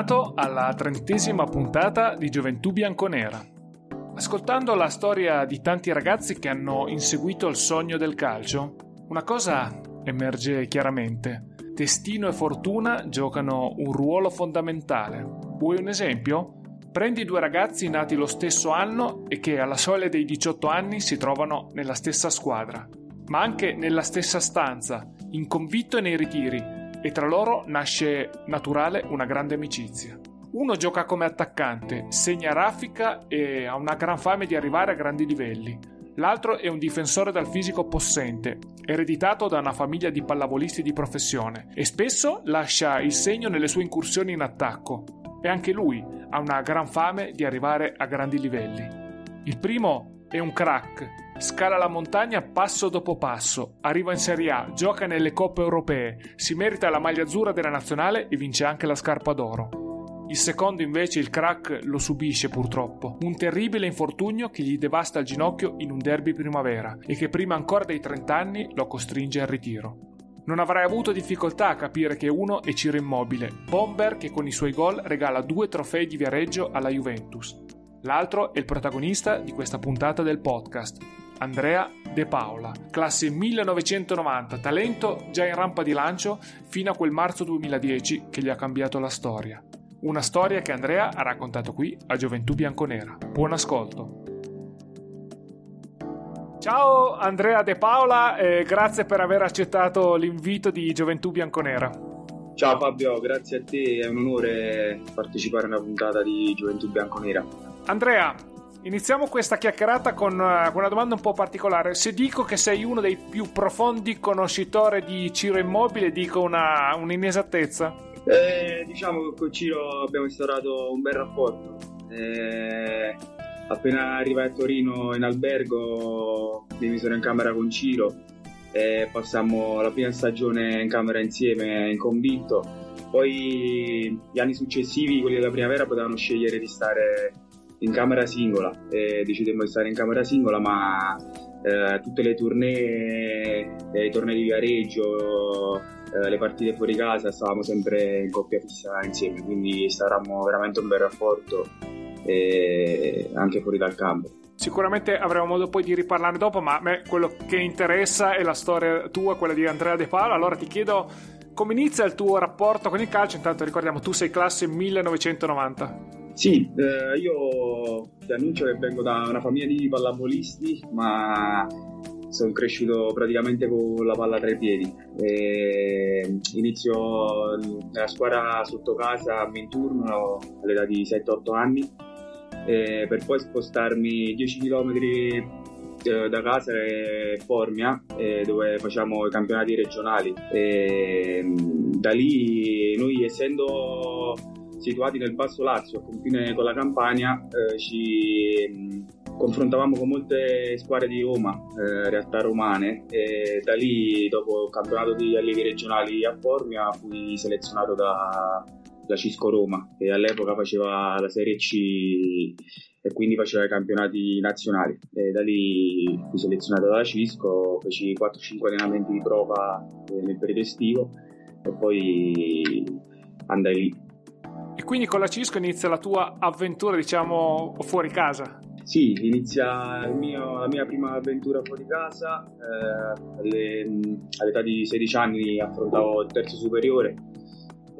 Bentornato alla trentesima puntata di Gioventù Bianconera. Ascoltando la storia di tanti ragazzi che hanno inseguito il sogno del calcio, una cosa emerge chiaramente. Destino e fortuna giocano un ruolo fondamentale. Vuoi un esempio? Prendi due ragazzi nati lo stesso anno e che alla soglia dei 18 anni si trovano nella stessa squadra, ma anche nella stessa stanza, in convitto e nei ritiri, e tra loro nasce naturale una grande amicizia. Uno gioca come attaccante, segna raffica e ha una gran fame di arrivare a grandi livelli. L'altro è un difensore dal fisico possente, ereditato da una famiglia di pallavolisti di professione e spesso lascia il segno nelle sue incursioni in attacco. E anche lui ha una gran fame di arrivare a grandi livelli. Il primo è un crack, Scala la montagna passo dopo passo, arriva in Serie A, gioca nelle coppe europee, si merita la maglia azzurra della nazionale e vince anche la scarpa d'oro. Il secondo invece il crack lo subisce purtroppo, un terribile infortunio che gli devasta il ginocchio in un derby primavera e che prima ancora dei 30 anni lo costringe al ritiro. Non avrai avuto difficoltà a capire che uno è Ciro Immobile, bomber che con i suoi gol regala due trofei di Viareggio alla Juventus. L'altro è il protagonista di questa puntata del podcast, Andrea De Paola, classe 1990, talento già in rampa di lancio fino a quel marzo 2010 che gli ha cambiato la storia. Una storia che Andrea ha raccontato qui a Gioventù Bianconera. Buon ascolto. Ciao Andrea De Paola e grazie per aver accettato l'invito di Gioventù Bianconera. Ciao Fabio, grazie a te, è un onore partecipare a una puntata di Gioventù Bianconera. Andrea, Iniziamo questa chiacchierata con, uh, con, una domanda un po' particolare. Se dico che sei uno dei più profondi conoscitori di Ciro Immobile, dico una, un'inesattezza? Eh, diciamo che con Ciro abbiamo instaurato un bel rapporto. Eh, appena arrivai a Torino in albergo mi misero in camera con Ciro e passammo la prima stagione in camera insieme in convitto. Poi gli anni successivi, quelli della primavera, potevano scegliere di stare in camera singola e decidemmo di stare in camera singola ma eh, tutte le tournée, eh, i tornei di Viareggio, eh, le partite fuori casa stavamo sempre in coppia fissa insieme quindi starammo veramente un bel rapporto anche fuori dal campo. Sicuramente avremo modo poi di riparlarne dopo, ma a me quello che interessa è la storia tua, quella di Andrea De Paolo. Allora ti chiedo come inizia il tuo rapporto con il calcio? Intanto ricordiamo, tu sei classe 1990. Sì, eh, io ti annuncio che vengo da una famiglia di pallavolisti, ma sono cresciuto praticamente con la palla tra i piedi. E inizio nella squadra sotto casa a Minturno all'età di 7-8 anni, per poi spostarmi 10 km eh, da casa è Formia, dove facciamo i campionati regionali. E da lì noi essendo situati nel Basso Lazio, a confine con la Campania, eh, ci mh, confrontavamo con molte squadre di Roma, eh, realtà romane, e da lì, dopo il campionato di allievi regionali a Formia, fui selezionato da, da Cisco Roma, che all'epoca faceva la Serie C e quindi faceva i campionati nazionali. E da lì fui selezionato da Cisco, feci 4-5 allenamenti di prova eh, nel periodo estivo e poi andai lì e quindi con la Cisco inizia la tua avventura, diciamo, fuori casa. Sì, inizia mio, la mia prima avventura fuori casa. Eh, alle, all'età di 16 anni affrontavo il terzo superiore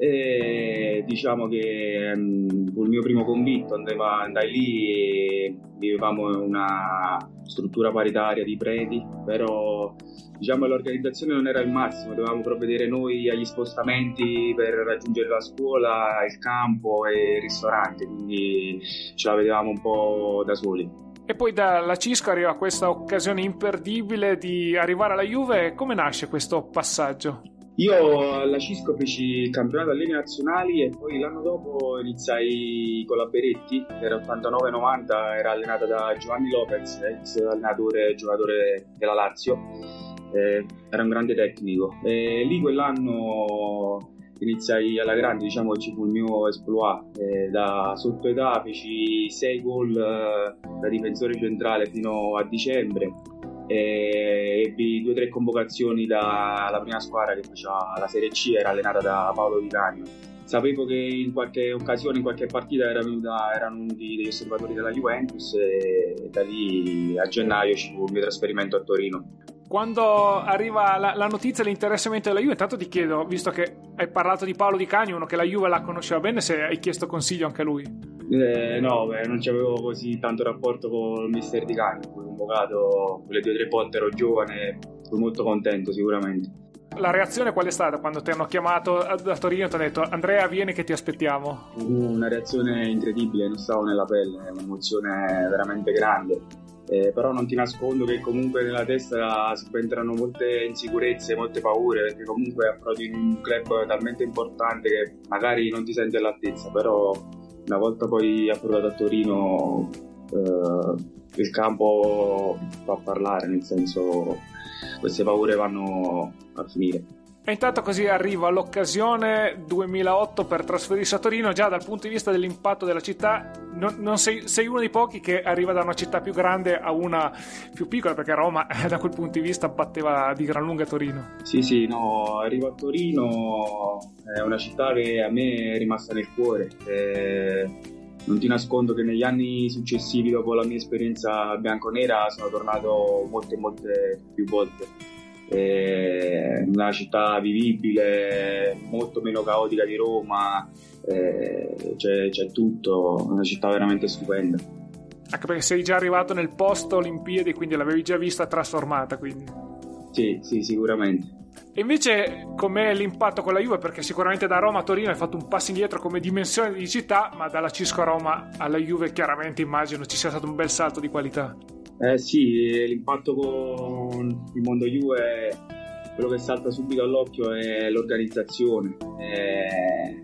e diciamo che um, fu il mio primo convitto, andava, andai lì e vivevamo in una struttura paritaria di preti, però diciamo l'organizzazione non era il massimo, dovevamo provvedere noi agli spostamenti per raggiungere la scuola, il campo e il ristorante, quindi ce la vedevamo un po' da soli. E poi dalla Cisco arriva questa occasione imperdibile di arrivare alla Juve, come nasce questo passaggio? Io alla Cisco feci il campionato allievi nazionali e poi l'anno dopo iniziai con la Beretti, era 89-90, era allenata da Giovanni Lopez, ex allenatore e giocatore della Lazio, eh, era un grande tecnico. E lì quell'anno iniziai alla grande, diciamo che ci fu il mio esploit, eh, da sotto età feci 6 gol eh, da difensore centrale fino a dicembre e ebbi due o tre convocazioni dalla prima squadra che faceva la Serie C, era allenata da Paolo Di Canio. Sapevo che in qualche occasione, in qualche partita era venuta, erano venuti degli osservatori della Juventus e da lì a gennaio ci fu il mio trasferimento a Torino. Quando arriva la, la notizia dell'interessamento della Juve, intanto ti chiedo, visto che hai parlato di Paolo Di Canio, uno che la Juve la conosceva bene, se hai chiesto consiglio anche a lui. Eh, no, beh, non avevo così tanto rapporto con il mister Di Cani, fui convocato quelle due o tre volte, ero giovane, fui molto contento sicuramente. La reazione qual è stata quando ti hanno chiamato da Torino e ti hanno detto Andrea vieni che ti aspettiamo? Una reazione incredibile, non stavo nella pelle, un'emozione veramente grande. Eh, però non ti nascondo che comunque nella testa subentrano molte insicurezze, molte paure, perché comunque approdi in un club talmente importante che magari non ti senti all'altezza, però una volta poi approdato a Torino eh, il campo fa parlare, nel senso queste paure vanno a finire. E intanto così arriva l'occasione 2008 per trasferirsi a Torino, già dal punto di vista dell'impatto della città, non, non sei, sei, uno dei pochi che arriva da una città più grande a una più piccola, perché Roma da quel punto di vista batteva di gran lunga Torino. Sì, sì, no, arrivo a Torino, è una città che a me è rimasta nel cuore. E non ti nascondo che negli anni successivi, dopo la mia esperienza bianconera, sono tornato molte, molte più volte eh, una città vivibile, molto meno caotica di Roma, eh, c'è, c'è tutto, una città veramente stupenda. Anche perché sei già arrivato nel posto Olimpiadi, quindi l'avevi già vista trasformata. Quindi. Sì, sì, sicuramente. E invece com'è l'impatto con la Juve? Perché sicuramente da Roma a Torino hai fatto un passo indietro come dimensione di città, ma dalla Cisco a Roma alla Juve chiaramente immagino ci sia stato un bel salto di qualità. Eh sì, l'impatto con il mondo Juve, quello che salta subito all'occhio è l'organizzazione. Eh,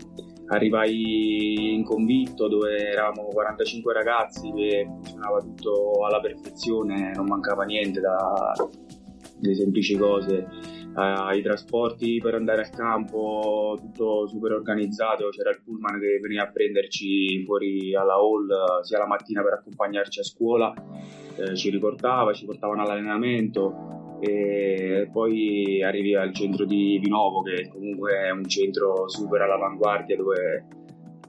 arrivai in convitto dove eravamo 45 ragazzi che funzionava tutto alla perfezione, non mancava niente da delle semplici cose. Eh, I trasporti per andare al campo, tutto super organizzato, c'era il pullman che veniva a prenderci fuori alla hall sia la mattina per accompagnarci a scuola eh, ci riportava, ci portavano all'allenamento e poi arrivi al centro di Vinovo che comunque è un centro super all'avanguardia dove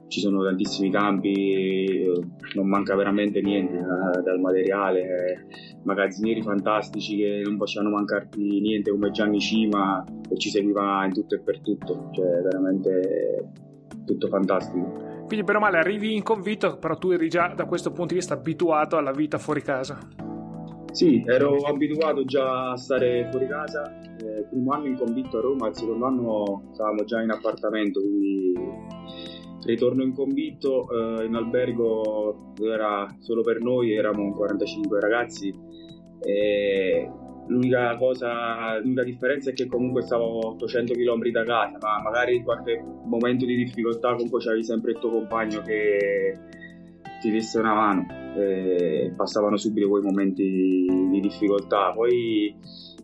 ci sono tantissimi campi, non manca veramente niente eh, dal materiale, magazzinieri fantastici che non facevano mancarti niente come Gianni Cima che ci seguiva in tutto e per tutto, cioè veramente tutto fantastico. Quindi, per male, arrivi in convitto, però tu eri già da questo punto di vista abituato alla vita fuori casa. Sì, ero abituato già a stare fuori casa. Eh, il primo anno in convitto a Roma, il secondo anno stavamo già in appartamento, quindi ritorno in convitto eh, in albergo dove era solo per noi, eravamo 45 ragazzi. E L'unica cosa, l'unica differenza è che comunque stavo 800 km da casa, ma magari in qualche momento di difficoltà comunque c'avevi sempre il tuo compagno che ti desse una mano e passavano subito quei momenti di difficoltà. Poi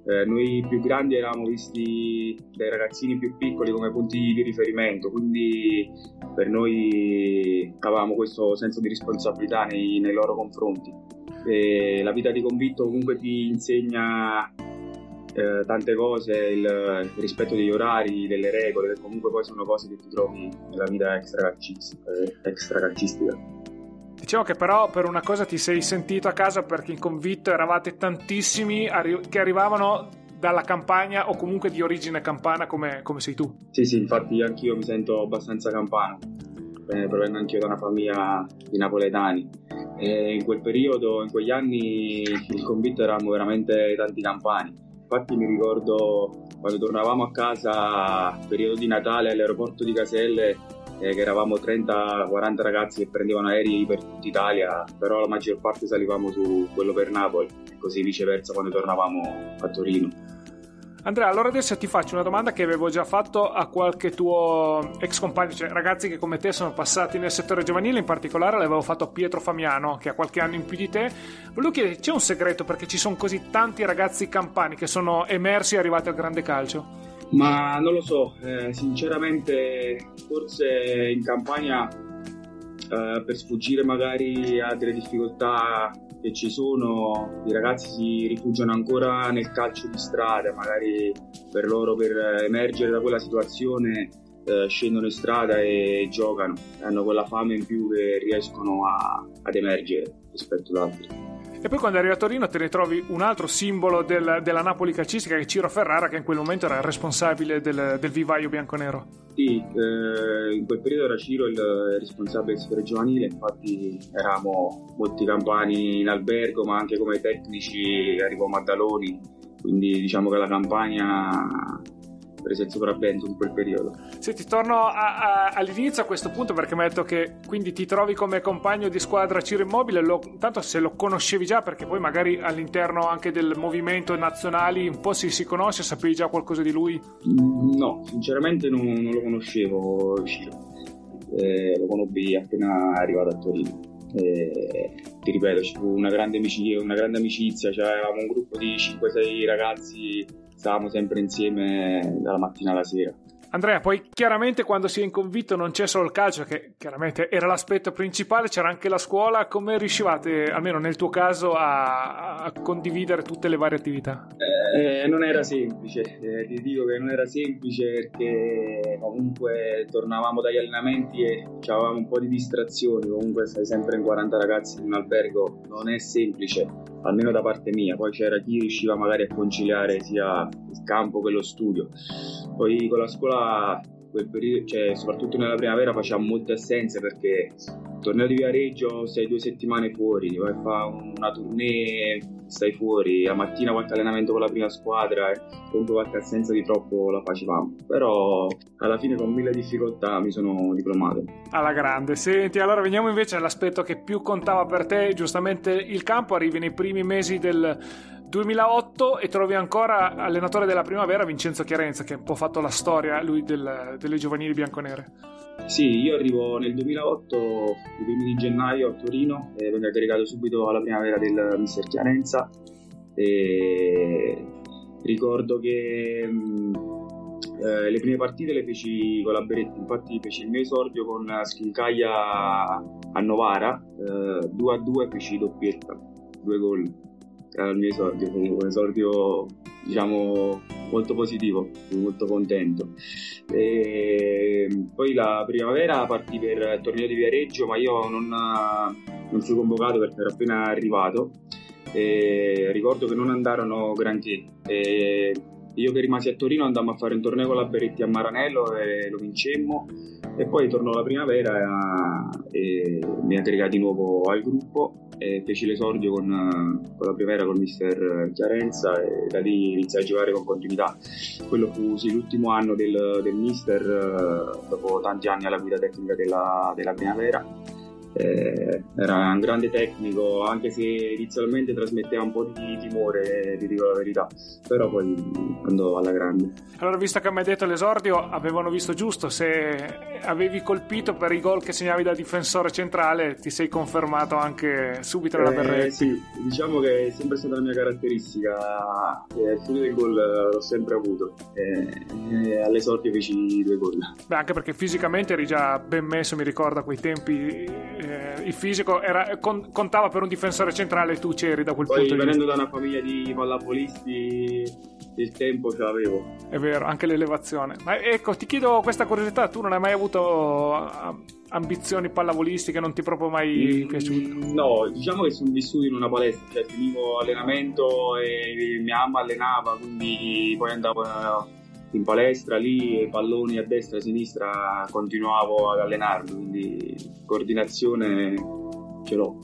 eh, noi più grandi eravamo visti dai ragazzini più piccoli come punti di riferimento, quindi per noi avevamo questo senso di responsabilità nei, nei loro confronti. E la vita di convitto comunque ti insegna eh, tante cose, il, il, rispetto degli orari, delle regole, che comunque poi sono cose che ti trovi nella vita extracalcistica. Eh, extracalcistica. Diciamo che però per una cosa ti sei sentito a casa perché in convitto eravate tantissimi arri- che arrivavano dalla campagna o comunque di origine campana come, come sei tu. Sì, sì, infatti anch'io mi sento abbastanza campano, eh, provengo anch'io da una famiglia di napoletani. E in quel periodo, in quegli anni, il convitto eravamo veramente tanti campani. Infatti mi ricordo quando tornavamo a casa, periodo di Natale, all'aeroporto di Caselle, eh, che eravamo 30-40 ragazzi che prendevano aerei per tutta Italia, però la maggior parte salivamo su quello per Napoli, e così viceversa quando tornavamo a Torino. Andrea, allora adesso ti faccio una domanda che avevo già fatto a qualche tuo ex compagno, cioè ragazzi che come te sono passati nel settore giovanile, in particolare l'avevo fatto a Pietro Famiano, che ha qualche anno in più di te. Volevo chiedere, c'è un segreto perché ci sono così tanti ragazzi campani che sono emersi e arrivati al grande calcio? Ma non lo so, eh, sinceramente forse in campagna eh, per sfuggire magari a delle difficoltà che ci sono, i ragazzi si rifugiano ancora nel calcio di strada, magari per loro per emergere da quella situazione eh, scendono in strada e giocano, hanno quella fame in più che riescono a, ad emergere rispetto ad altri. E poi quando arrivi a Torino te ne trovi un altro simbolo del, della Napoli calcistica che è Ciro Ferrara, che in quel momento era il responsabile del, del vivaio bianconero. Sì, eh, in quel periodo era Ciro il responsabile del giovanile, infatti eravamo molti campani in albergo, ma anche come tecnici arrivò Maddaloni, quindi diciamo che la campagna prese il sopravvento in quel periodo. Senti, torno a, a, all'inizio a questo punto perché mi hai detto che quindi ti trovi come compagno di squadra Ciro Immobile, lo, tanto se lo conoscevi già perché poi magari all'interno anche del movimento nazionali un po' si, si conosce, sapevi già qualcosa di lui? No, sinceramente non, non lo conoscevo Ciro, eh, lo conobbi appena arrivato a Torino. Eh, ti ripeto, ci fu una grande amicizia, una grande amicizia cioè avevamo un gruppo di 5-6 ragazzi stavamo sempre insieme dalla mattina alla sera. Andrea, poi chiaramente quando si è in convitto non c'è solo il calcio, che chiaramente era l'aspetto principale, c'era anche la scuola. Come riuscivate, almeno nel tuo caso, a, a condividere tutte le varie attività? Eh, non era semplice, eh, ti dico che non era semplice perché comunque tornavamo dagli allenamenti e avevamo un po' di distrazioni, comunque stai sempre in 40 ragazzi in un albergo, non è semplice, almeno da parte mia, poi c'era chi riusciva magari a conciliare sia il campo che lo studio. Poi con la scuola quel periodo, cioè soprattutto nella primavera facciamo molte assenze perché torneo di Viareggio sei due settimane fuori, vai a fare una tournée, stai fuori, la mattina qualche allenamento con la prima squadra e comunque qualche assenza di troppo la facevamo. Però alla fine con mille difficoltà mi sono diplomato. Alla grande. Senti, allora veniamo invece all'aspetto che più contava per te, giustamente il campo, arrivi nei primi mesi del 2008 e trovi ancora allenatore della primavera Vincenzo Chiarenza che ha un po' fatto la storia lui del, delle giovanili bianconere. Sì, io arrivo nel 2008, i primi di gennaio a Torino e vengo aggregato subito alla primavera del mister Chiarenza e ricordo che eh, le prime partite le feci con la Beretti, infatti feci il mio esordio con Schilcaia a Novara, eh, 2 a 2 feci doppietta, due gol era il mio esordio, comunque un esordio diciamo molto positivo, molto contento. E poi la primavera partì per il torneo di Viareggio, ma io non, non fui convocato perché ero appena arrivato. E ricordo che non andarono granché. E io che rimasi a Torino andammo a fare un torneo con la Beretti a Maranello e lo vincemmo e poi tornò la primavera e mi aggregai di nuovo al gruppo e feci l'esordio con, con la primavera con mister Chiarenza e da lì iniziai a giocare con continuità. Quello fu sì, l'ultimo anno del, del mister dopo tanti anni alla guida tecnica della, della primavera eh, era un grande tecnico, anche se inizialmente trasmetteva un po' di timore, ti dico la verità, però poi andò alla grande. Allora, visto che mi hai detto l'esordio, avevano visto giusto, se avevi colpito per i gol che segnavi da difensore centrale, ti sei confermato anche subito nella eh, Sì, diciamo che è sempre stata la mia caratteristica, eh, il studio del gol l'ho sempre avuto, e, e all'esordio feci due gol. Beh, anche perché fisicamente eri già ben messo, mi ricordo a quei tempi eh, il fisico era, con, contava per un difensore centrale tu c'eri da quel Poi, punto di vista. venendo da una famiglia di pallapolisti, il tempo ce l'avevo. È vero, anche l'elevazione. Ma ecco, ti chiedo questa curiosità, tu non hai mai avuto ah, ambizioni pallavolistiche, non ti è proprio mai Mm, piaciuto? No, diciamo che sono vissuto in una palestra, cioè finivo allenamento e mia mamma allenava, quindi poi andavo in palestra lì, palloni a destra e a sinistra, continuavo ad allenarmi, quindi coordinazione ce l'ho.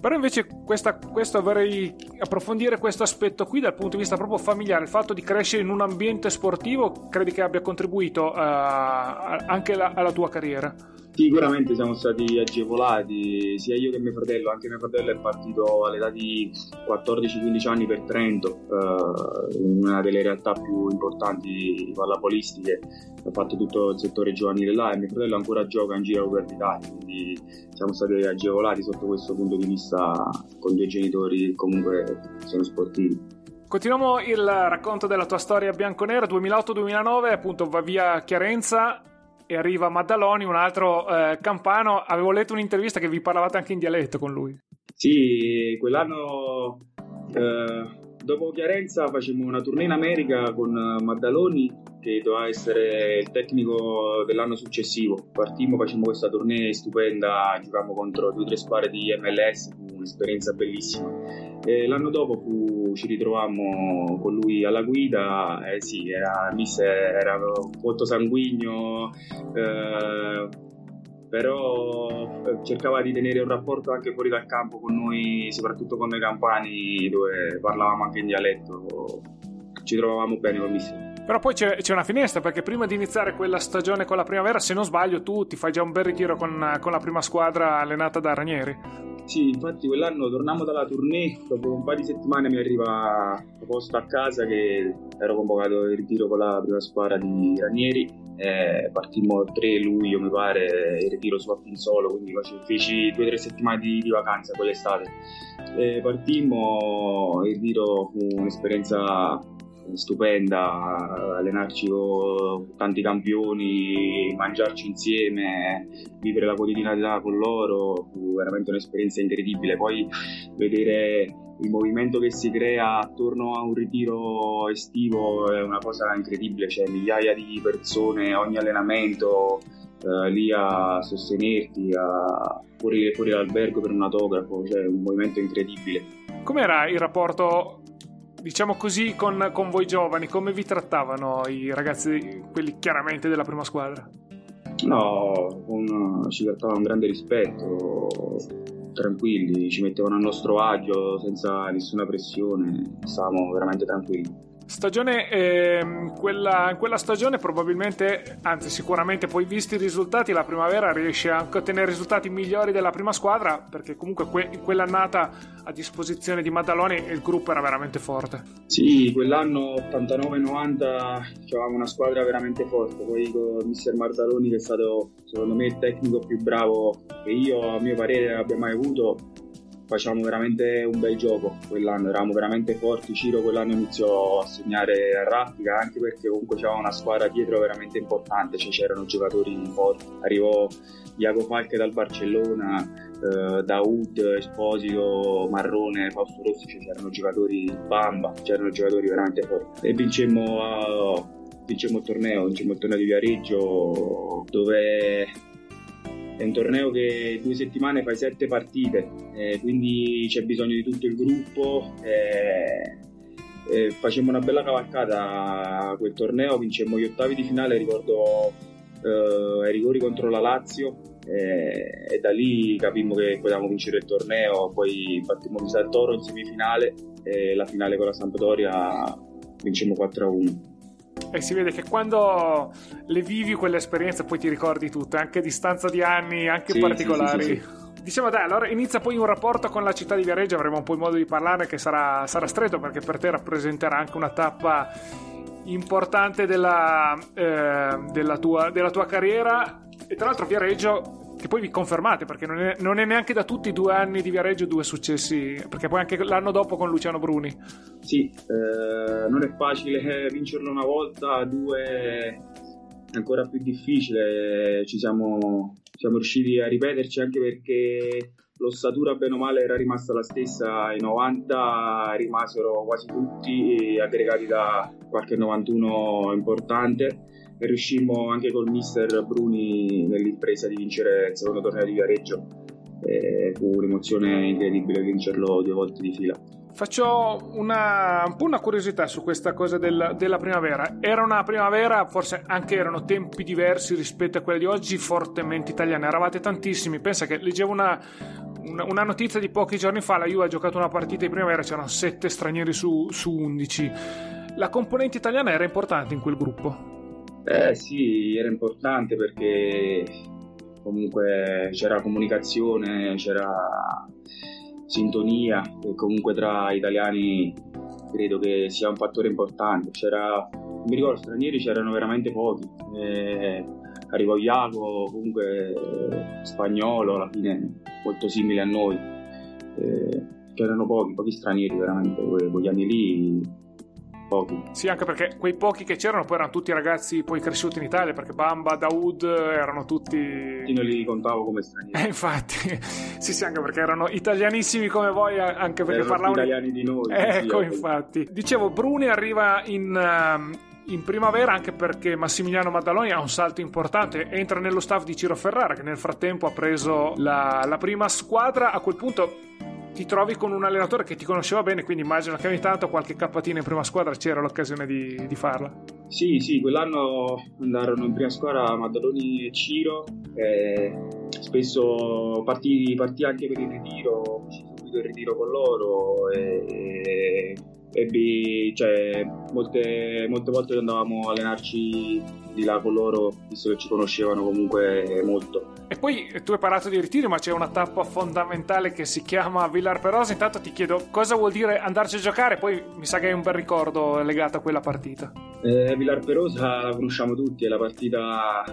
Però invece questa, questo vorrei approfondire questo aspetto qui dal punto di vista proprio familiare, il fatto di crescere in un ambiente sportivo credi che abbia contribuito eh, anche la- alla tua carriera? Sicuramente siamo stati agevolati, sia io che mio fratello, anche mio fratello è partito all'età di 14-15 anni per Trento, eh, una delle realtà più importanti pallapolistiche, ha fatto tutto il settore giovanile là e mio fratello ancora gioca in giro per l'Italia, quindi siamo stati agevolati sotto questo punto di vista con due genitori che comunque sono sportivi. Continuiamo il racconto della tua storia bianconera 2008-2009, appunto va via Chiarenza e arriva Maddaloni, un altro eh, campano. Avevo letto un'intervista che vi parlavate anche in dialetto con lui. Sì, quell'anno eh, dopo Chiarenza facemmo una tournée in America con Maddaloni che doveva essere il tecnico dell'anno successivo. Partimmo, facemmo questa tournée stupenda, giocavamo contro due o tre squadre di MLS, un'esperienza bellissima. E l'anno dopo fu, ci ritrovammo con lui alla guida, eh sì, era, era molto sanguigno, eh, però eh, cercava di tenere un rapporto anche fuori dal campo con noi, soprattutto con noi campani, dove parlavamo anche in dialetto, ci trovavamo bene con mister. Però poi c'è, c'è una finestra perché prima di iniziare quella stagione con la primavera, se non sbaglio, tu ti fai già un bel ritiro con, con la prima squadra allenata da Ranieri. Sì, infatti quell'anno tornammo dalla tournée, dopo un paio di settimane mi arriva proposta a casa che ero convocato in ritiro con la prima squadra di Ranieri. Eh, partimmo il 3 luglio, mi pare, in ritiro su Appinsolo, quindi feci due o tre settimane di, di vacanza quell'estate. Eh, partimmo, il ritiro fu un'esperienza stupenda, allenarci con tanti campioni, mangiarci insieme, vivere la quotidianità con loro, fu veramente un'esperienza incredibile. Poi vedere il movimento che si crea attorno a un ritiro estivo è una cosa incredibile, c'è migliaia di persone ogni allenamento eh, lì a sostenerti, a fuori, fuori dall'albergo per un autografo, cioè un movimento incredibile. Com'era il rapporto diciamo così, con, con, voi giovani, come vi trattavano i ragazzi, quelli chiaramente della prima squadra? No, con, ci trattavano con grande rispetto, tranquilli, ci mettevano a nostro agio senza nessuna pressione, stavamo veramente tranquilli. Stagione, ehm, quella, quella stagione probabilmente, anzi sicuramente poi visti i risultati, la primavera riesce anche a ottenere risultati migliori della prima squadra perché comunque que- quell'annata a disposizione di Maddaloni il gruppo era veramente forte. Sì, quell'anno 89-90 avevamo una squadra veramente forte, poi con mister Marzaloni che è stato secondo me il tecnico più bravo che io a mio parere abbia mai avuto facciamo veramente un bel gioco quell'anno, eravamo veramente forti, Ciro quell'anno iniziò a segnare a raffica anche perché comunque c'era una squadra dietro veramente importante, cioè c'erano giocatori forti, arrivò Iago Falche dal Barcellona, eh, Daud, Esposito, Marrone, Fausto Rossi, cioè c'erano giocatori bamba, c'erano giocatori veramente forti. E vincemmo, uh, vincemmo il torneo, vincemmo il torneo di Viareggio dove è un torneo che due settimane fai sette partite, eh, quindi c'è bisogno di tutto il gruppo. Eh, eh, facemmo una bella cavalcata a quel torneo, vincemmo gli ottavi di finale, ricordo eh, ai rigori contro la Lazio. e da lì capimmo che potevamo vincere il torneo, poi battimmo Visa del Toro in semifinale e la finale con la Sampdoria vincemmo 4-1 e si vede che quando le vivi quelle esperienze poi ti ricordi tutto, anche a distanza di anni, anche sì, particolari. Sì, sì, diciamo dai, allora inizia poi un rapporto con la città di Viareggio, avremo un po' il modo di parlarne che sarà, sarà stretto perché per te rappresenterà anche una tappa importante della, eh, della, tua, della tua carriera e tra l'altro Viareggio che poi vi confermate perché non è, non è, neanche da tutti due anni di Viareggio due successi, perché poi anche l'anno dopo con Luciano Bruni. Sì, eh, non è facile vincerlo una volta, due è ancora più difficile, ci siamo siamo riusciti a ripeterci anche perché l'ossatura bene o male era rimasta la stessa, i 90 rimasero quasi tutti aggregati da qualche 91 importante riuscimmo anche col mister Bruni nell'impresa di vincere il secondo torneo di Viareggio. Fu un'emozione incredibile vincerlo due volte di fila. Faccio una, un po' una curiosità su questa cosa del, della primavera. Era una primavera, forse anche erano tempi diversi rispetto a quelli di oggi, fortemente italiana. Eravate tantissimi. Pensa che leggevo una, una, una, notizia di pochi giorni fa. La Juve ha giocato una partita di primavera, c'erano 7 stranieri su, su 11. La componente italiana era importante in quel gruppo. Eh sì, era importante perché comunque c'era comunicazione, c'era sintonia e comunque tra italiani credo che sia un fattore importante. C'era, mi ricordo, stranieri c'erano veramente pochi. Eh, arrivò Iago, comunque eh, spagnolo, alla fine molto simile a noi. Eh, c'erano pochi, pochi stranieri veramente, quegli anni lì pochi. Sì, anche perché quei pochi che c'erano poi erano tutti ragazzi poi cresciuti in Italia, perché Bamba, Daoud erano tutti... Io non li contavo come stranieri. Eh, infatti, sì sì, anche perché erano italianissimi come voi, anche perché erano parlavano... italiani di noi. Ecco, sì, infatti. Dicevo, Bruni arriva in... Uh, in primavera anche perché Massimiliano Maddaloni ha un salto importante, entra nello staff di Ciro Ferrara che nel frattempo ha preso la, la prima squadra, a quel punto ti trovi con un allenatore che ti conosceva bene, quindi immagino che ogni tanto qualche cappatina in prima squadra c'era l'occasione di, di farla. Sì, sì, quell'anno andarono in prima squadra Maddaloni e Ciro, e spesso partì, partì anche per il ritiro, feci subito il ritiro con loro e, ebbi, cioè, molte, molte volte andavamo a allenarci di là con loro, visto che ci conoscevano comunque molto. E poi tu hai parlato di ritiro, ma c'è una tappa fondamentale che si chiama Villar Perosa. Intanto ti chiedo cosa vuol dire andarci a giocare, poi mi sa che hai un bel ricordo legato a quella partita. Eh, Villar Perosa la conosciamo tutti, è la partita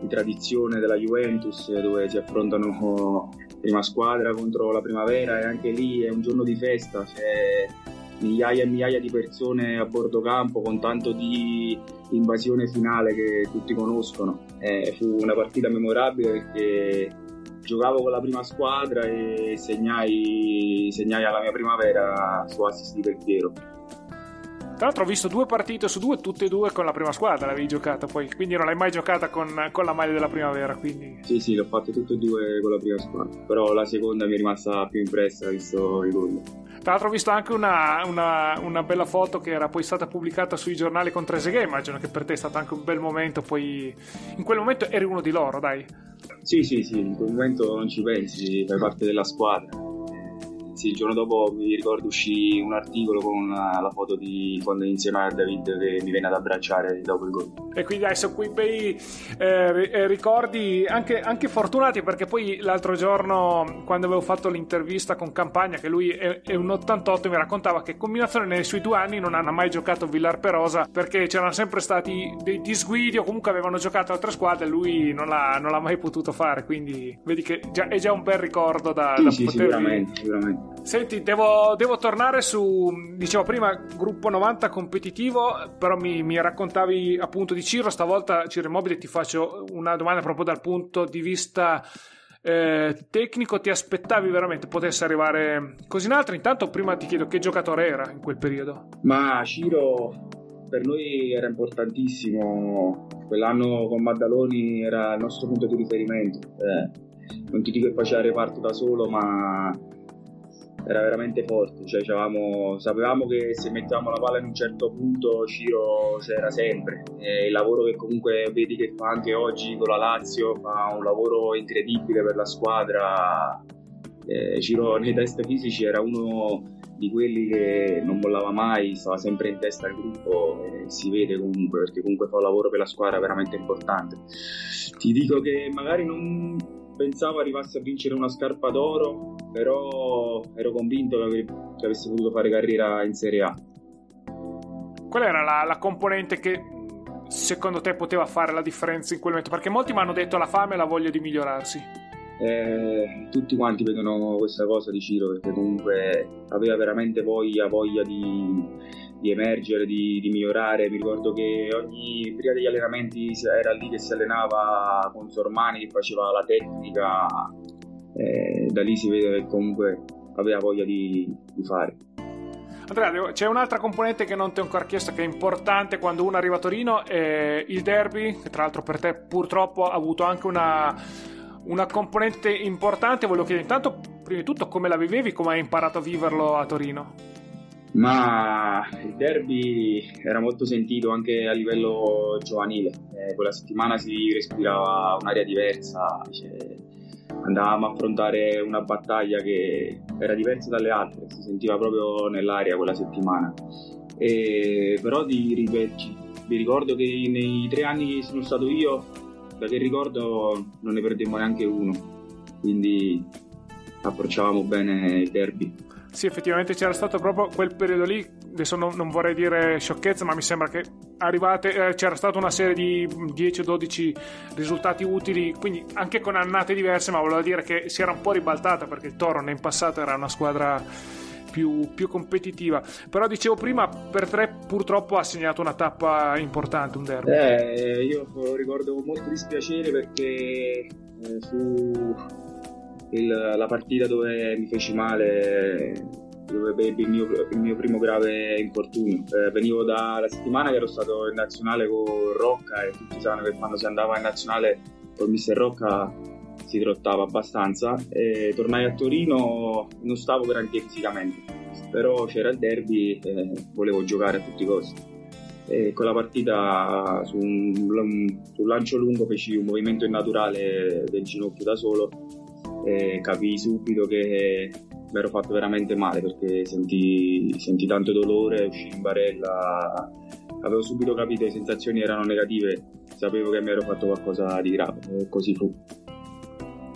di tradizione della Juventus dove si affrontano prima squadra contro la primavera e anche lì è un giorno di festa, c'è migliaia e migliaia di persone a bordo campo con tanto di invasione finale che tutti conoscono. Eh, fu una partita memorabile perché giocavo con la prima squadra e segnai, segnai alla mia primavera su assist di Peltiero. Tra l'altro ho visto due partite su due, tutte e due con la prima squadra l'avevi giocata poi, quindi non l'hai mai giocata con, con la maglia della primavera. Quindi... Sì, sì, l'ho fatte tutte e due con la prima squadra, però la seconda mi è rimasta più impressa visto i gol. Tra l'altro ho visto anche una, una, una, bella foto che era poi stata pubblicata sui giornali con Trezeguet, immagino che per te è stato anche un bel momento, poi in quel momento eri uno di loro, dai. Sì, sì, sì, in quel momento non ci pensi, fai parte della squadra sì, il giorno dopo mi ricordo uscì un articolo con una, la foto di quando insieme a David che mi venne ad abbracciare dopo il gol. E quindi adesso quei bei eh, eh, ricordi anche, anche, fortunati perché poi l'altro giorno quando avevo fatto l'intervista con Campagna che lui è, è, un 88 mi raccontava che combinazione nei suoi due anni non hanno mai giocato Villar Perosa perché c'erano sempre stati dei disguidi o comunque avevano giocato altre squadre e lui non l'ha, non l'ha mai potuto fare quindi vedi che già, è già un bel ricordo da, sì, da sì, poter sicuramente, sicuramente. Senti, devo, devo, tornare su, dicevo prima, gruppo 90 competitivo, però mi, mi, raccontavi appunto di Ciro, stavolta Ciro Immobile ti faccio una domanda proprio dal punto di vista eh, tecnico, ti aspettavi veramente potesse arrivare così in alto? Intanto prima ti chiedo che giocatore era in quel periodo. Ma Ciro per noi era importantissimo, quell'anno con Maddaloni era il nostro punto di riferimento. Eh, non ti dico che faceva reparto da solo, ma era veramente forte, cioè, sapevamo che se mettevamo la palla in un certo punto Ciro c'era sempre. E il lavoro che comunque vedi che fa anche oggi con la Lazio, fa un lavoro incredibile per la squadra. Eh, Ciro nei test fisici era uno di quelli che non mollava mai, stava sempre in testa al gruppo e si vede comunque perché comunque fa un lavoro per la squadra veramente importante. Ti dico che magari non pensavo arrivasse a vincere una scarpa d'oro, però ero convinto che, avesse potuto fare carriera in Serie A. Qual era la, la, componente che secondo te poteva fare la differenza in quel momento? Perché molti mi hanno detto la fame e la voglia di migliorarsi. Eh, tutti quanti vedono questa cosa di Ciro perché comunque aveva veramente voglia, voglia di, di emergere, di, di, migliorare. Mi ricordo che ogni prima degli allenamenti era lì che si allenava con Sormani che faceva la tecnica, eh, da lì si vede che comunque aveva voglia di, di fare. Andrea, c'è un'altra componente che non ti ho ancora chiesto che è importante quando uno arriva a Torino, è il derby, che tra l'altro per te purtroppo ha avuto anche una, una componente importante. Volevo chiedere intanto, prima di tutto, come la vivevi, come hai imparato a viverlo a Torino? Ma il derby era molto sentito anche a livello giovanile, eh, quella settimana si respirava un'aria diversa, cioè, andavamo a affrontare una battaglia che era diversa dalle altre, si sentiva proprio nell'aria quella settimana. E, però di, ripeto, vi ricordo che nei tre anni che sono stato io, da che ricordo non ne perdemmo neanche uno, quindi approcciavamo bene il derby. Sì, effettivamente c'era stato proprio quel periodo lì, adesso non, non vorrei dire sciocchezza, ma mi sembra che arrivate, eh, c'era stata una serie di 10-12 risultati utili, quindi anche con annate diverse, ma volevo dire che si era un po' ribaltata perché il Toro in passato era una squadra più, più, competitiva. Però dicevo prima, per tre purtroppo ha segnato una tappa importante, un derby. Eh, io ricordo con molto dispiacere perché eh, fu il, la partita dove mi feci male, dove ebbi il mio, il mio primo grave infortunio. Eh, venivo dalla settimana che ero stato in nazionale con Rocca e tutti sanno che quando si andava in nazionale con Mister Rocca si trottava abbastanza e tornai a Torino non stavo granché fisicamente però c'era il derby e volevo giocare a tutti i costi e con la partita su un, su lancio lungo feci un movimento innaturale del ginocchio da solo e capii subito che mi ero fatto veramente male perché sentì, sentì tanto dolore, uscì in barella, avevo subito capito che le sensazioni erano negative, sapevo che mi ero fatto qualcosa di grave e così fu.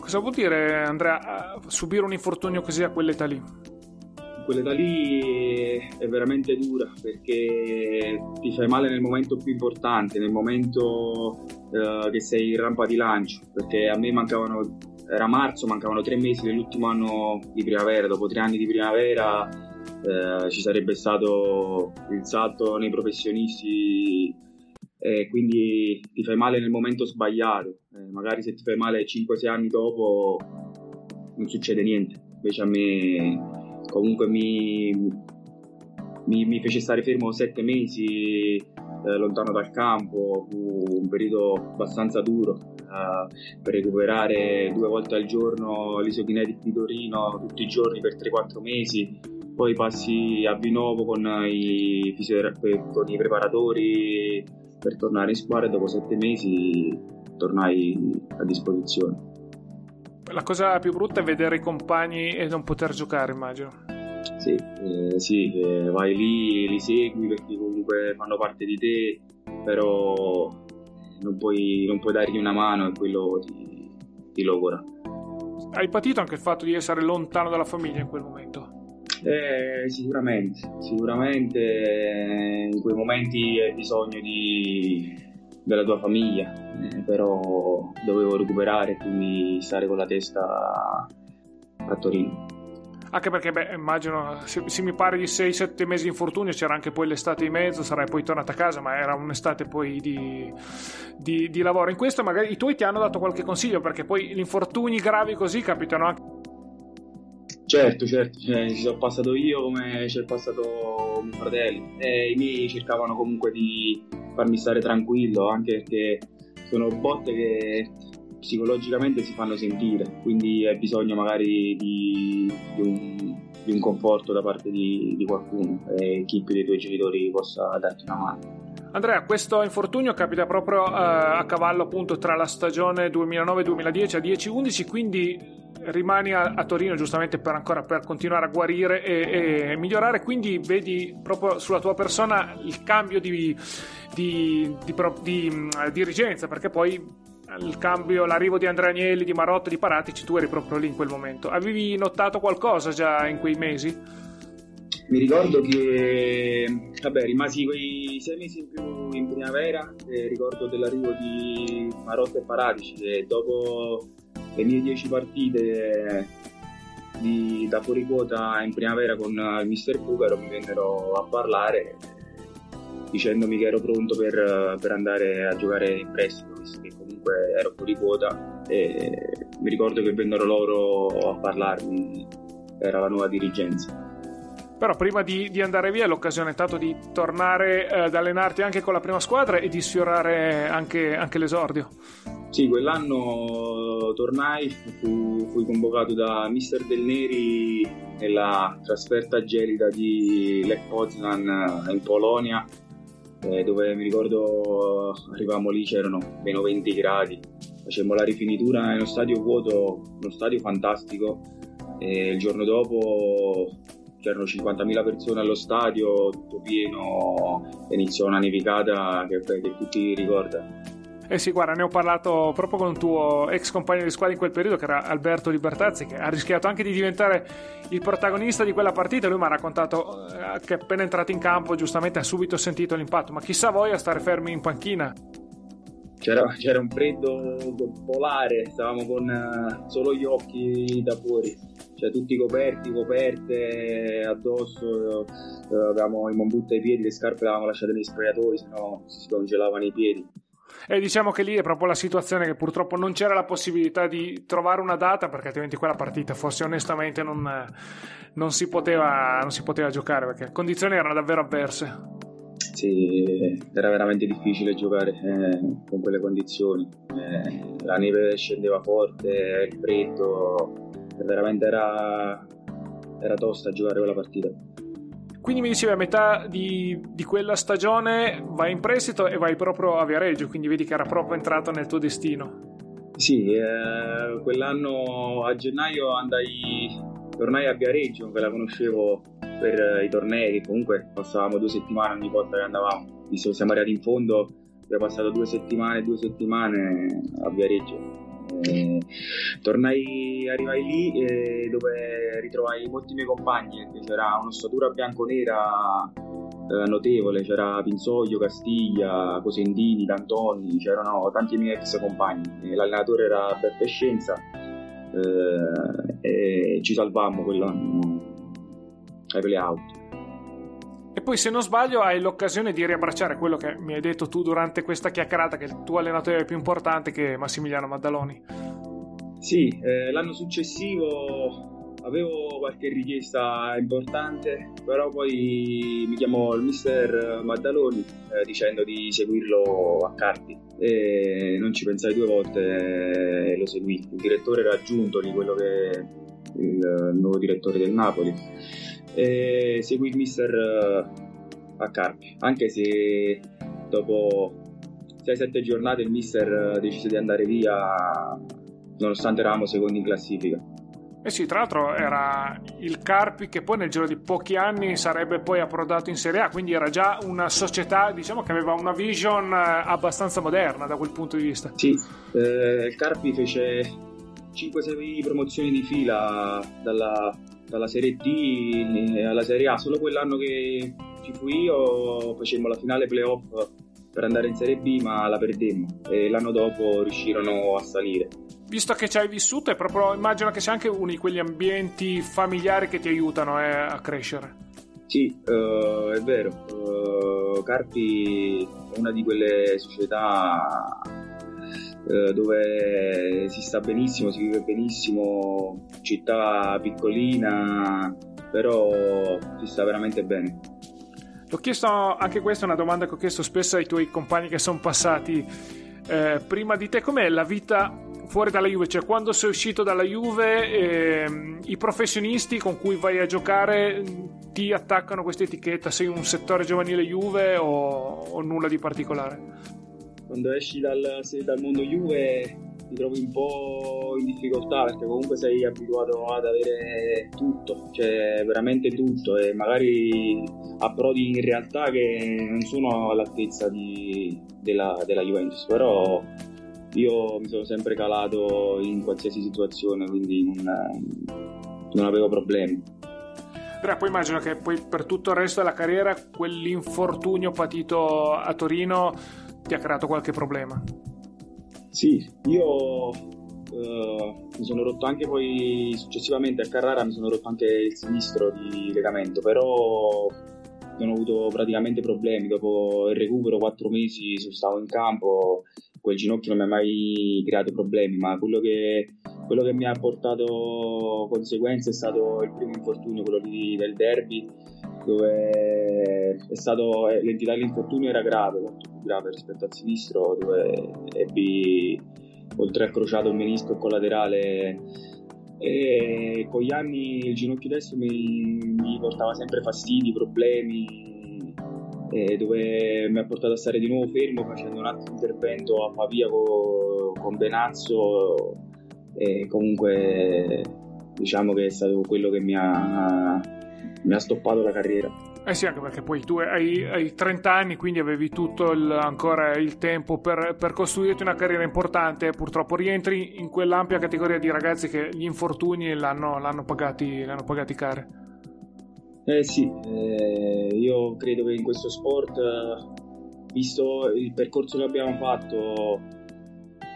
Cosa vuol dire Andrea subire un infortunio così a quell'età lì? Quell'età lì è veramente dura perché ti fai male nel momento più importante, nel momento eh, che sei in rampa di lancio, perché a me mancavano era marzo, mancavano tre mesi dell'ultimo anno di primavera, dopo tre anni di primavera eh, ci sarebbe stato il salto nei professionisti e quindi ti fai male nel momento sbagliato, eh, magari se ti fai male 5-6 anni dopo non succede niente, invece a me comunque mi, mi, mi fece stare fermo 7 mesi eh, lontano dal campo, fu un periodo abbastanza duro per recuperare due volte al giorno l'isokinetic di Torino tutti i giorni per 3-4 mesi, poi passi a Vinovo con i, con i preparatori per tornare in squadra e dopo 7 mesi tornai a disposizione. La cosa più brutta è vedere i compagni e non poter giocare, immagino. Sì, eh, sì eh, vai lì, li segui perché comunque fanno parte di te, però non puoi, non puoi dargli una mano e quello ti, ti logora. Hai patito anche il fatto di essere lontano dalla famiglia in quel momento? Eh, sicuramente, sicuramente eh, in quei momenti hai bisogno di, della tua famiglia, eh, però dovevo recuperare e quindi stare con la testa a Torino. Anche perché, beh, immagino, se, se mi pare di 6-7 mesi di infortunio, c'era anche poi l'estate in mezzo, sarai poi tornata a casa, ma era un'estate poi di, di, di lavoro. In questo magari i tuoi ti hanno dato qualche consiglio, perché poi gli infortuni gravi così capitano anche... Certo, certo, cioè, ci sono passato io come c'è passato mio fratello e i miei cercavano comunque di farmi stare tranquillo, anche perché sono botte che psicologicamente si fanno sentire, quindi hai bisogno magari di, di, un, di un, conforto da parte di, di qualcuno e chi più dei tuoi genitori possa darti una mano. Andrea, questo infortunio capita proprio uh, a cavallo appunto tra la stagione 2009-2010 a 10-11, quindi rimani a, a, Torino giustamente per ancora per continuare a guarire e, e, migliorare, quindi vedi proprio sulla tua persona il cambio di, di, di, di dirigenza, perché poi il cambio, l'arrivo di Andrea Agnelli, di Marotta, di Paratici, tu eri proprio lì in quel momento. Avevi notato qualcosa già in quei mesi? Mi ricordo che vabbè, rimasi quei sei mesi in più in primavera e ricordo dell'arrivo di Marotta e Paratici che dopo le mie dieci partite di, da fuori quota in primavera con il mister Bugaro mi vennero a parlare dicendomi che ero pronto per, per andare a giocare in prestito, visto che comunque ero fuori quota e mi ricordo che vennero loro a parlarmi, era la nuova dirigenza. Però prima di, di, andare via l'occasione è stata di tornare eh, ad allenarti anche con la prima squadra e di sfiorare anche, anche l'esordio. Sì, quell'anno tornai, fu, fui convocato da Mister Del Neri nella trasferta gelida di Lech Poznan in Polonia, eh, dove mi ricordo arrivavamo lì, c'erano meno 20 gradi, facemmo la rifinitura nello stadio vuoto, uno stadio fantastico, e il giorno dopo c'erano 50.000 persone allo stadio, tutto pieno, iniziò una nevicata che, che tutti ricordano. Eh sì, guarda, ne ho parlato proprio con un tuo ex compagno di squadra in quel periodo, che era Alberto Libertazzi, che ha rischiato anche di diventare il protagonista di quella partita. Lui mi ha raccontato eh, che appena entrato in campo, giustamente ha subito sentito l'impatto. Ma chissà voi a stare fermi in panchina. C'era, c'era un freddo polare, stavamo con uh, solo gli occhi da fuori cioè tutti coperti, coperte addosso, eh, avevamo i mombutte ai piedi, le scarpe le avevamo lasciate nei spogliatoi, sennò si congelavano i piedi. E diciamo che lì è proprio la situazione che purtroppo non c'era la possibilità di trovare una data perché altrimenti quella partita forse onestamente non, non, si, poteva, non si poteva giocare perché le condizioni erano davvero avverse. Sì, era veramente difficile giocare eh, con quelle condizioni. Eh, la neve scendeva forte, il freddo, veramente era, era tosta giocare quella partita. Quindi mi dicevi a metà di, di, quella stagione vai in prestito e vai proprio a Viareggio, quindi vedi che era proprio entrato nel tuo destino. Sì, eh, quell'anno a gennaio andai, tornai a Viareggio, che la conoscevo per i tornei, comunque passavamo due settimane ogni volta che andavamo, visto che siamo arrivati in fondo, abbiamo passato due settimane, due settimane a Viareggio tornai, arrivai lì eh, dove ritrovai molti miei compagni, c'era un'ossatura bianco-nera eh, notevole, c'era Pinsoglio, Castiglia, Cosendini, D'Antoni, c'erano tanti miei ex compagni. L'allenatore era Beppe Scienza eh, e ci salvammo quell'anno ai playout. E poi, se non sbaglio, hai l'occasione di riabbracciare quello che mi hai detto tu durante questa chiacchierata, che il tuo allenatore più importante che è Massimiliano Maddaloni. Sì, eh, l'anno successivo avevo qualche richiesta importante, però poi mi chiamò il mister Maddaloni eh, dicendo di seguirlo a Carpi e non ci pensai due volte e lo seguì. Il direttore era aggiunto di quello che è il nuovo direttore del Napoli e seguì il mister eh, a Carpi, anche se dopo 6-7 giornate il mister eh, decise di andare via nonostante eravamo secondi in classifica. Eh sì, tra l'altro era il Carpi che poi nel giro di pochi anni sarebbe poi approdato in Serie A, quindi era già una società diciamo che aveva una vision eh, abbastanza moderna da quel punto di vista. Sì, eh, il Carpi fece 5-6 promozioni di fila dalla dalla Serie D alla Serie A. Solo quell'anno che ci fui io facemmo la finale playoff per andare in Serie B, ma la perdemmo e l'anno dopo riuscirono a salire. Visto che ci hai vissuto, è proprio, immagino che sia anche uno di quegli ambienti familiari che ti aiutano eh, a crescere. Sì, uh, è vero. Uh, Carpi è una di quelle società eh, dove si sta benissimo, si vive benissimo, città piccolina, però si sta veramente bene. L'ho chiesto anche questa, è una domanda che ho chiesto spesso ai tuoi compagni che sono passati eh, prima di te, com'è la vita fuori dalla Juve? Cioè quando sei uscito dalla Juve eh, i professionisti con cui vai a giocare ti attaccano questa etichetta? Sei un settore giovanile Juve o, o nulla di particolare? Quando esci dal, dal mondo Juve ti trovi un po' in difficoltà perché comunque sei abituato ad avere tutto, cioè veramente tutto e magari approdi in realtà che non sono all'altezza di, della, della Juventus, però io mi sono sempre calato in qualsiasi situazione, quindi non, non avevo problemi. Però poi immagino che poi per tutto il resto della carriera quell'infortunio patito a Torino ti ha creato qualche problema? Sì, io uh, mi sono rotto anche poi successivamente a Carrara mi sono rotto anche il sinistro di legamento, però non ho avuto praticamente problemi. Dopo il recupero, quattro mesi stavo in campo, quel ginocchio non mi ha mai creato problemi, ma quello che, quello che mi ha portato conseguenze è stato il primo infortunio, quello di, del derby, dove è stato, l'entità dell'infortunio era grave, molto più grave rispetto al sinistro, dove ebbi, oltre al crociato, menisco e collaterale e con gli anni il ginocchio destro mi, mi portava sempre fastidi, problemi, dove mi ha portato a stare di nuovo fermo facendo un altro intervento a Pavia con, con Benazzo e comunque diciamo che è stato quello che mi ha, mi ha stoppato la carriera. Eh sì, anche perché poi tu hai, hai 30 anni, quindi avevi tutto il, ancora il tempo per, per, costruirti una carriera importante. Purtroppo rientri in quell'ampia categoria di ragazzi che gli infortuni l'hanno, l'hanno, pagati, l'hanno pagati care. Eh sì, eh, io credo che in questo sport, visto il percorso che abbiamo fatto,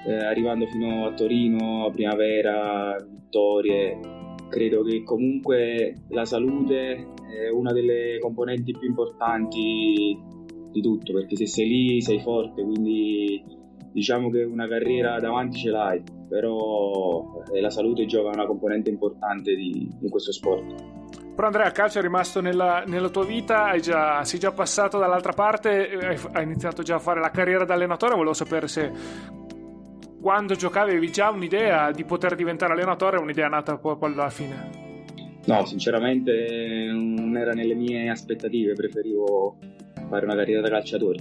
eh, arrivando fino a Torino, a Primavera, vittorie, credo che comunque la salute è una delle componenti più importanti di tutto, perché se sei lì sei forte, quindi diciamo che una carriera davanti ce l'hai, però eh, la salute gioca una componente importante di, in questo sport. Però Andrea, il calcio è rimasto nella, nella tua vita, già, sei già passato dall'altra parte, hai, hai, iniziato già a fare la carriera da allenatore, volevo sapere se quando giocavi avevi già un'idea di poter diventare allenatore un'idea nata poi, alla fine? No, sinceramente non era nelle mie aspettative, preferivo fare una carriera da calciatore.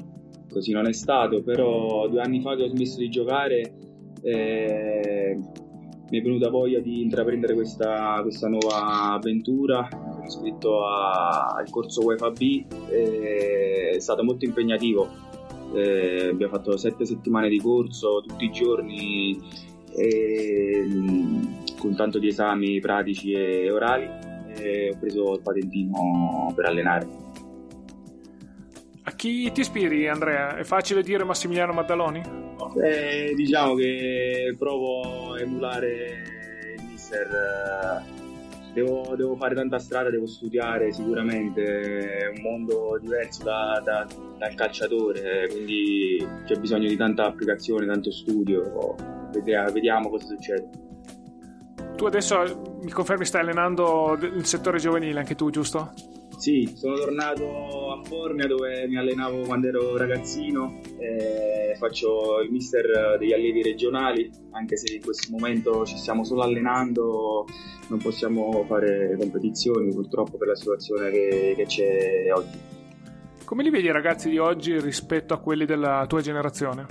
Così non è stato, però due anni fa che ho smesso di giocare eh, mi è venuta voglia di intraprendere questa, questa nuova avventura. Sono iscritto al corso UEFA B, eh, è stato molto impegnativo. Eh, abbiamo fatto sette settimane di corso tutti i giorni e, con tanto di esami pratici e orali e ho preso il patentino per allenare. A chi ti ispiri Andrea? È facile dire Massimiliano Maddaloni? Eh, diciamo che provo a emulare il mister. Devo, devo, fare tanta strada, devo studiare sicuramente, è un mondo diverso da, da, dal calciatore, quindi c'è bisogno di tanta applicazione, tanto studio vediamo cosa succede. Tu adesso mi confermi stai allenando il settore giovanile anche tu, giusto? Sì, sono tornato a Formia dove mi allenavo quando ero ragazzino, faccio il mister degli allievi regionali, anche se in questo momento ci stiamo solo allenando, non possiamo fare competizioni purtroppo per la situazione che, che c'è oggi. Come li vedi i ragazzi di oggi rispetto a quelli della tua generazione?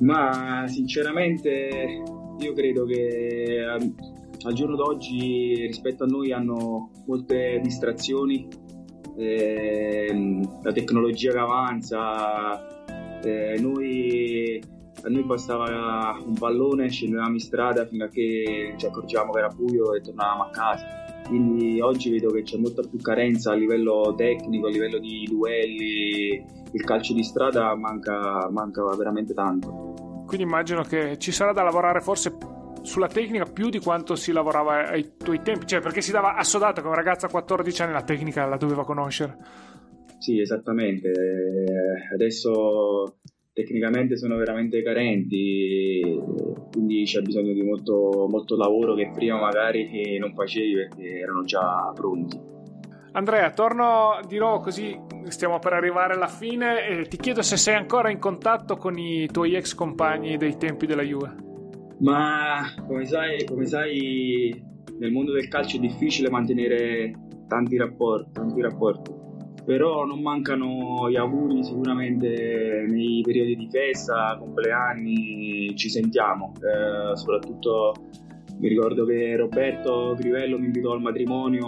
Ma sinceramente io credo che al, giorno d'oggi rispetto a noi hanno molte distrazioni, eh, la tecnologia che avanza, eh, noi, a noi bastava un pallone, scendevamo in strada fino a che ci accorgevamo che era buio e tornavamo a casa. Quindi oggi vedo che c'è molta più carenza a livello tecnico, a livello di duelli, il calcio di strada manca, manca veramente tanto. Quindi immagino che ci sarà da lavorare forse sulla tecnica più di quanto si lavorava ai tuoi tempi, cioè perché si dava assodato che un ragazzo a 14 anni la tecnica la doveva conoscere. Sì, esattamente. Adesso tecnicamente sono veramente carenti, quindi c'è bisogno di molto, molto lavoro che prima magari non facevi perché erano già pronti. Andrea, torno di nuovo così stiamo per arrivare alla fine e ti chiedo se sei ancora in contatto con i tuoi ex compagni dei tempi della Juve. Ma come sai, come sai nel mondo del calcio è difficile mantenere tanti rapporti, tanti rapporti. Però non mancano gli auguri sicuramente nei periodi di festa, compleanni, ci sentiamo, eh, soprattutto mi ricordo che Roberto Crivello mi invitò al matrimonio,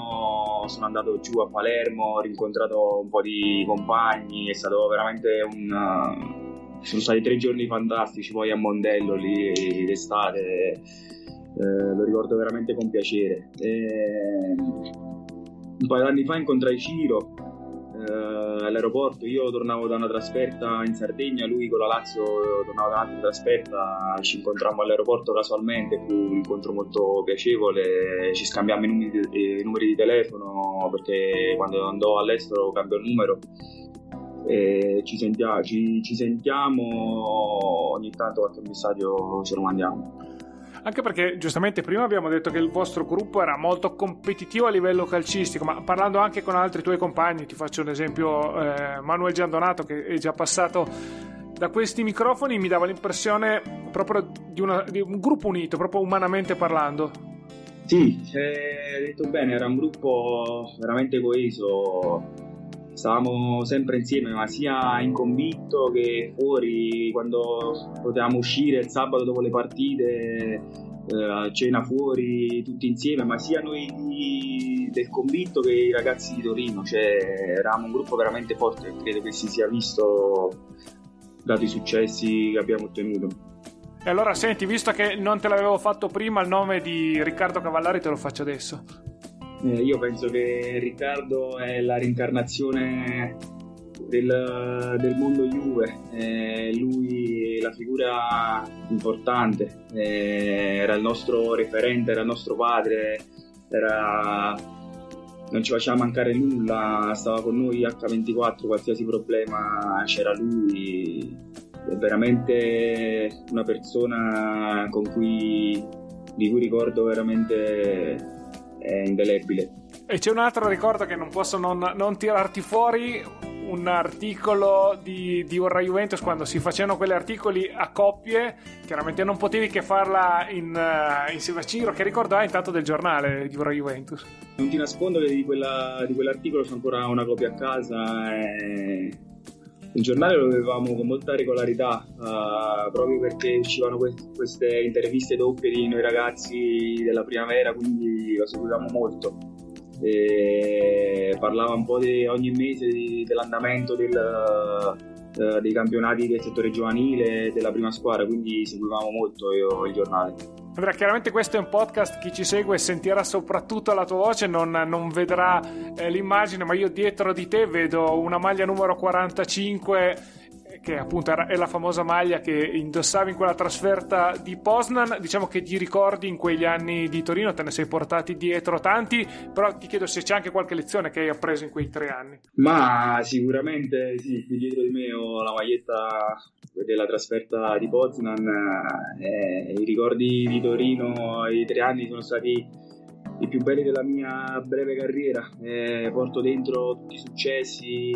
sono andato giù a Palermo, ho rincontrato un po' di compagni, è stato veramente un... sono stati tre giorni fantastici poi a Mondello lì d'estate, eh, lo ricordo veramente con piacere. E... Un paio di anni fa incontrai Ciro, eh, all'aeroporto. Io tornavo da una trasferta in Sardegna, lui con la Lazio tornava da un'altra trasferta. Ci incontrammo all'aeroporto casualmente. Fu un incontro molto piacevole. Ci scambiammo i numeri, i numeri di telefono perché quando andò all'estero cambiò numero. E ci, sentia, ci, ci sentiamo ogni tanto qualche messaggio ce lo mandiamo. Anche perché giustamente prima abbiamo detto che il vostro gruppo era molto competitivo a livello calcistico, ma parlando anche con altri tuoi compagni, ti faccio un esempio, eh, Manuel Giandonato che è già passato da questi microfoni, mi dava l'impressione proprio di, una, di un gruppo unito, proprio umanamente parlando. Sì, hai detto bene, era un gruppo veramente coeso stavamo sempre insieme, ma sia in convitto che fuori, quando potevamo uscire il sabato dopo le partite, eh, cena fuori tutti insieme, ma sia noi di, del convitto che i ragazzi di Torino, cioè eravamo un gruppo veramente forte, credo che si sia visto dato i successi che abbiamo ottenuto. E allora senti, visto che non te l'avevo fatto prima, il nome di Riccardo Cavallari te lo faccio adesso. Eh, io penso che Riccardo è la rincarnazione del, del mondo Juve, eh, lui è la figura importante, eh, era il nostro referente, era il nostro padre, era... non ci faceva mancare nulla, stava con noi H24, qualsiasi problema c'era lui, è veramente una persona cui, di cui ricordo veramente è indelebile. E c'è un altro ricordo che non posso non, non tirarti fuori, un articolo di, di Ora Juventus quando si facevano quegli articoli a coppie, chiaramente non potevi che farla in, uh, insieme a Ciro, che ricordo hai intanto del giornale di Ora Juventus? Non ti nascondo che di, quella, di quell'articolo c'è ancora una copia a casa e il giornale lo avevamo con molta regolarità uh, proprio perché uscivano que- queste interviste doppie di noi ragazzi della primavera quindi lo seguivamo molto. E parlava un po' di, ogni mese di, dell'andamento del, uh, dei campionati del settore giovanile della prima squadra quindi seguivamo molto io il giornale Andrea, chiaramente questo è un podcast, chi ci segue sentirà soprattutto la tua voce, non, non vedrà eh, l'immagine, ma io dietro di te vedo una maglia numero 45 che appunto è la famosa maglia che indossavi in quella trasferta di Poznan. Diciamo che ti ricordi in quegli anni di Torino, te ne sei portati dietro tanti, però ti chiedo se c'è anche qualche lezione che hai appreso in quei tre anni. Ma sicuramente sì, qui dietro di me ho la maglietta della trasferta di Poznan. Eh, I ricordi di Torino, i tre anni sono stati i più belli della mia breve carriera. Eh, porto dentro tutti i successi,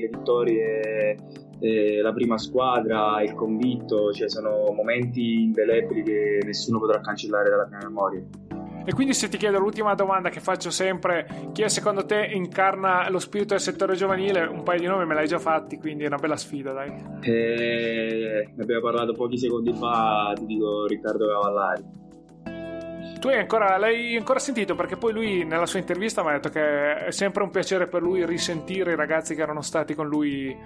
le vittorie eh, la prima squadra, il convitto, cioè sono momenti indelebili che nessuno potrà cancellare dalla mia memoria. E quindi se ti chiedo l'ultima domanda che faccio sempre, chi è secondo te incarna lo spirito del settore giovanile? Un paio di nomi me l'hai già fatti, quindi è una bella sfida, dai. Eh, ne abbiamo parlato pochi secondi fa, ti dico Riccardo Cavallari. Tu hai ancora, l'hai ancora sentito perché poi lui nella sua intervista mi ha detto che è sempre un piacere per lui risentire i ragazzi che erano stati con lui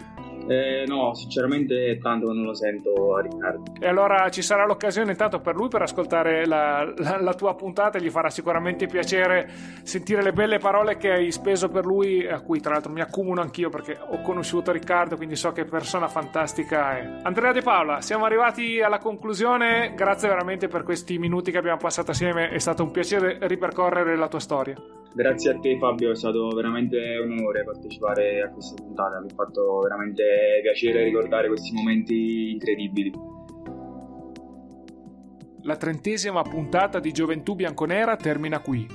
eh, no, sinceramente tanto non lo sento a Riccardo. E allora ci sarà l'occasione intanto per lui per ascoltare la, la, la, tua puntata e gli farà sicuramente piacere sentire le belle parole che hai speso per lui, a cui tra l'altro mi accumulo anch'io perché ho conosciuto Riccardo, quindi so che persona fantastica è. Andrea De Paola, siamo arrivati alla conclusione, grazie veramente per questi minuti che abbiamo passato assieme, è stato un piacere ripercorrere la tua storia. Grazie a te Fabio, è stato veramente un onore partecipare a questa puntata, mi ha fatto veramente piacere ricordare questi momenti incredibili. La trentesima puntata di Gioventù Bianconera termina qui.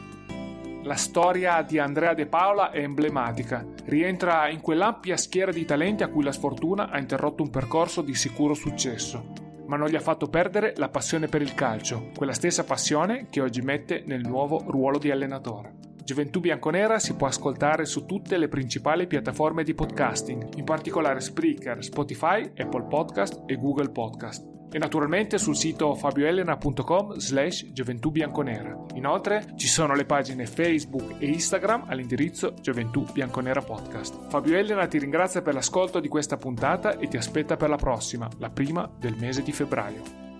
La storia di Andrea De Paola è emblematica, rientra in quell'ampia schiera di talenti a cui la sfortuna ha interrotto un percorso di sicuro successo, ma non gli ha fatto perdere la passione per il calcio, quella stessa passione che oggi mette nel nuovo ruolo di allenatore. Gioventù Bianconera si può ascoltare su tutte le principali piattaforme di podcasting, in particolare Spreaker, Spotify, Apple Podcast e Google Podcast. E naturalmente sul sito fabioelena.com slash gioventù bianconera. Inoltre ci sono le pagine Facebook e Instagram all'indirizzo Gioventù Bianconera Podcast. Fabio Elena ti ringrazia per l'ascolto di questa puntata e ti aspetta per la prossima, la prima del mese di febbraio.